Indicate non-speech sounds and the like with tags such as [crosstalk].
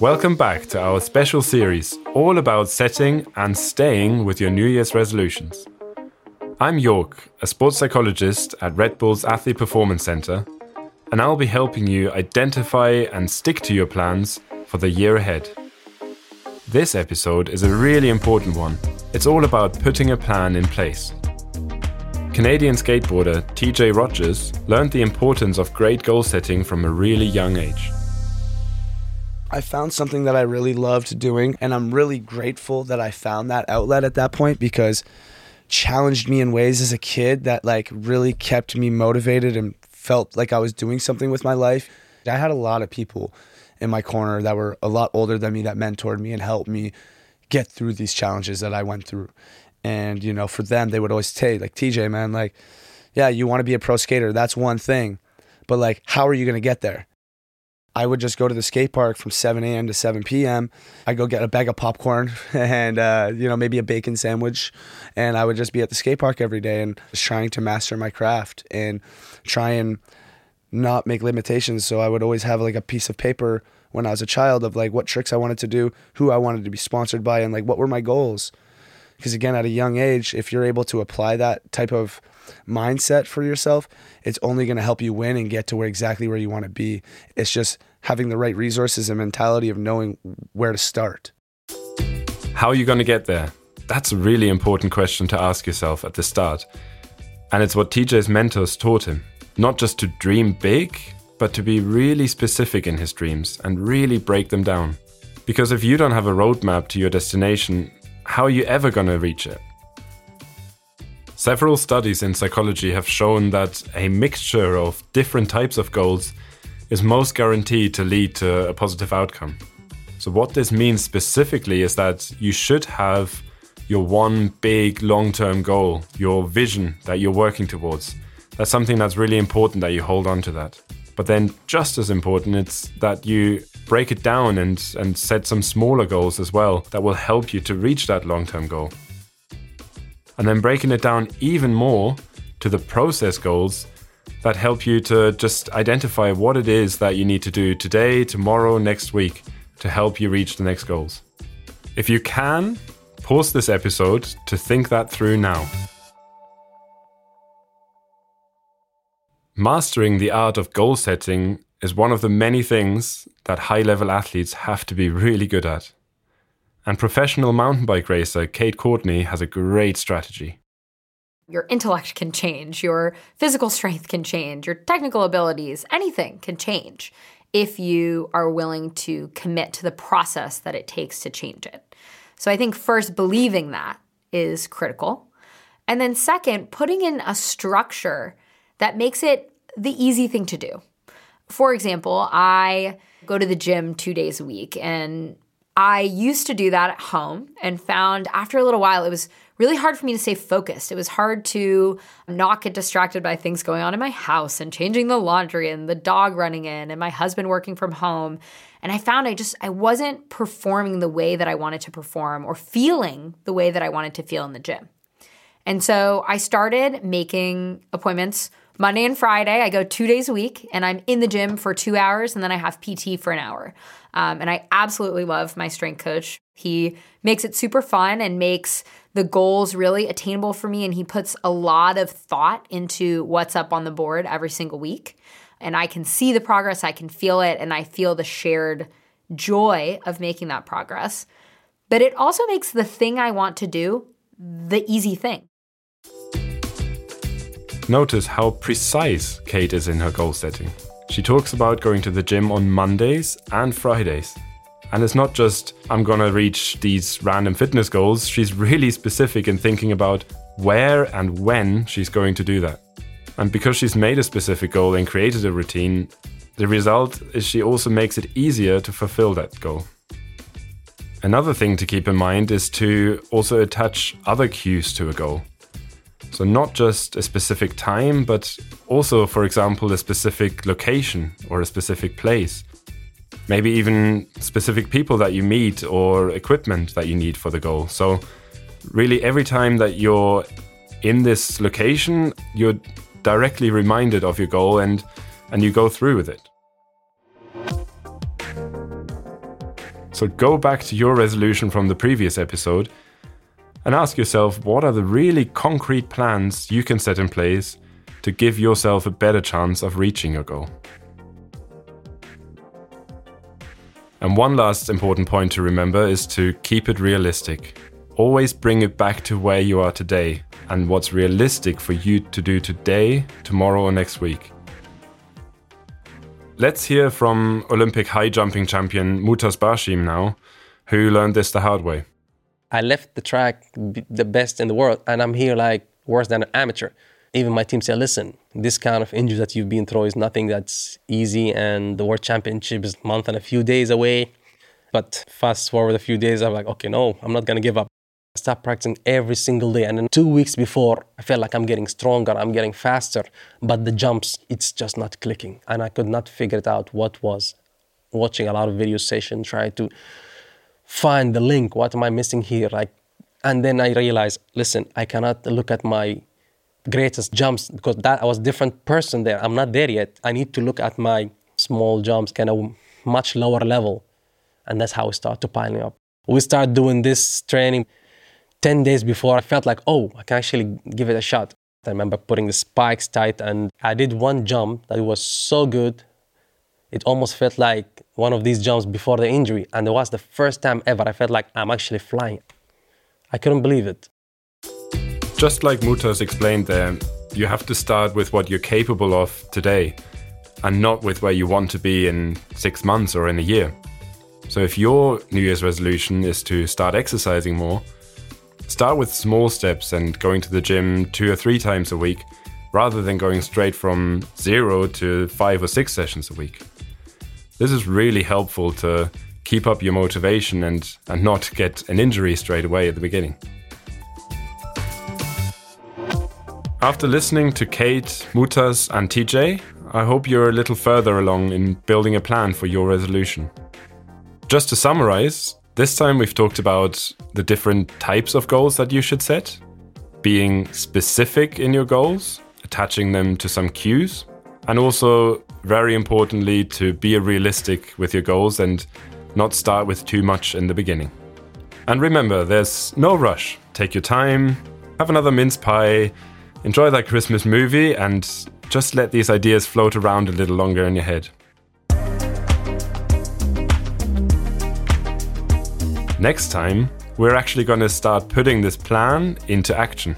Welcome back to our special series, all about setting and staying with your New Year's resolutions. I'm York, a sports psychologist at Red Bull's Athlete Performance Center, and I'll be helping you identify and stick to your plans for the year ahead. This episode is a really important one. It's all about putting a plan in place. Canadian skateboarder TJ Rogers learned the importance of great goal setting from a really young age. I found something that I really loved doing, and I'm really grateful that I found that outlet at that point because challenged me in ways as a kid that like really kept me motivated and felt like I was doing something with my life. I had a lot of people in my corner that were a lot older than me that mentored me and helped me get through these challenges that I went through. And, you know, for them, they would always say, like, TJ, man, like, yeah, you want to be a pro skater. That's one thing. But, like, how are you going to get there? I would just go to the skate park from 7 a.m. to 7 p.m. I go get a bag of popcorn [laughs] and uh, you know maybe a bacon sandwich, and I would just be at the skate park every day and just trying to master my craft and try and not make limitations. So I would always have like a piece of paper when I was a child of like what tricks I wanted to do, who I wanted to be sponsored by, and like what were my goals. Because again, at a young age, if you're able to apply that type of mindset for yourself, it's only going to help you win and get to where exactly where you want to be. It's just having the right resources and mentality of knowing where to start. How are you going to get there? That's a really important question to ask yourself at the start. And it's what TJ's mentors taught him. Not just to dream big, but to be really specific in his dreams and really break them down. Because if you don't have a roadmap to your destination, how are you ever going to reach it? Several studies in psychology have shown that a mixture of different types of goals is most guaranteed to lead to a positive outcome. So, what this means specifically is that you should have your one big long term goal, your vision that you're working towards. That's something that's really important that you hold on to that. But then, just as important, it's that you break it down and, and set some smaller goals as well that will help you to reach that long term goal. And then breaking it down even more to the process goals that help you to just identify what it is that you need to do today, tomorrow, next week to help you reach the next goals. If you can, pause this episode to think that through now. Mastering the art of goal setting is one of the many things that high level athletes have to be really good at. And professional mountain bike racer Kate Courtney has a great strategy. Your intellect can change, your physical strength can change, your technical abilities, anything can change if you are willing to commit to the process that it takes to change it. So I think first, believing that is critical. And then, second, putting in a structure that makes it the easy thing to do. For example, I go to the gym two days a week, and I used to do that at home and found after a little while it was really hard for me to stay focused. It was hard to not get distracted by things going on in my house and changing the laundry and the dog running in and my husband working from home. And I found I just I wasn't performing the way that I wanted to perform or feeling the way that I wanted to feel in the gym. And so I started making appointments Monday and Friday. I go two days a week and I'm in the gym for two hours and then I have PT for an hour. Um, and I absolutely love my strength coach. He makes it super fun and makes the goals really attainable for me. And he puts a lot of thought into what's up on the board every single week. And I can see the progress, I can feel it, and I feel the shared joy of making that progress. But it also makes the thing I want to do the easy thing. Notice how precise Kate is in her goal setting. She talks about going to the gym on Mondays and Fridays. And it's not just, I'm gonna reach these random fitness goals, she's really specific in thinking about where and when she's going to do that. And because she's made a specific goal and created a routine, the result is she also makes it easier to fulfill that goal. Another thing to keep in mind is to also attach other cues to a goal. So, not just a specific time, but also, for example, a specific location or a specific place. Maybe even specific people that you meet or equipment that you need for the goal. So, really, every time that you're in this location, you're directly reminded of your goal and, and you go through with it. So go back to your resolution from the previous episode and ask yourself what are the really concrete plans you can set in place to give yourself a better chance of reaching your goal. And one last important point to remember is to keep it realistic. Always bring it back to where you are today and what's realistic for you to do today, tomorrow, or next week. Let's hear from Olympic high jumping champion Mutaz Barshim now, who learned this the hard way. I left the track the best in the world, and I'm here like worse than an amateur. Even my team said, listen, this kind of injury that you've been through is nothing that's easy, and the world championship is a month and a few days away. But fast forward a few days, I'm like, okay, no, I'm not gonna give up. I stopped practicing every single day, and then two weeks before, I felt like I'm getting stronger, I'm getting faster, but the jumps, it's just not clicking, and I could not figure it out what was. Watching a lot of video sessions, trying to find the link. What am I missing here? Like, and then I realized, listen, I cannot look at my greatest jumps because that I was different person there. I'm not there yet. I need to look at my small jumps, kind of much lower level, and that's how we start to piling up. We start doing this training. Ten days before, I felt like, oh, I can actually give it a shot. I remember putting the spikes tight, and I did one jump that was so good it almost felt like one of these jumps before the injury. And it was the first time ever I felt like I'm actually flying. I couldn't believe it. Just like Mutaz explained there, you have to start with what you're capable of today and not with where you want to be in six months or in a year. So if your New Year's resolution is to start exercising more, start with small steps and going to the gym two or three times a week rather than going straight from zero to five or six sessions a week. This is really helpful to keep up your motivation and, and not get an injury straight away at the beginning. After listening to Kate, Mutaz, and TJ, I hope you're a little further along in building a plan for your resolution. Just to summarize, this time we've talked about the different types of goals that you should set, being specific in your goals, attaching them to some cues, and also very importantly, to be realistic with your goals and not start with too much in the beginning. And remember, there's no rush. Take your time, have another mince pie, enjoy that Christmas movie, and just let these ideas float around a little longer in your head. Next time, we're actually going to start putting this plan into action.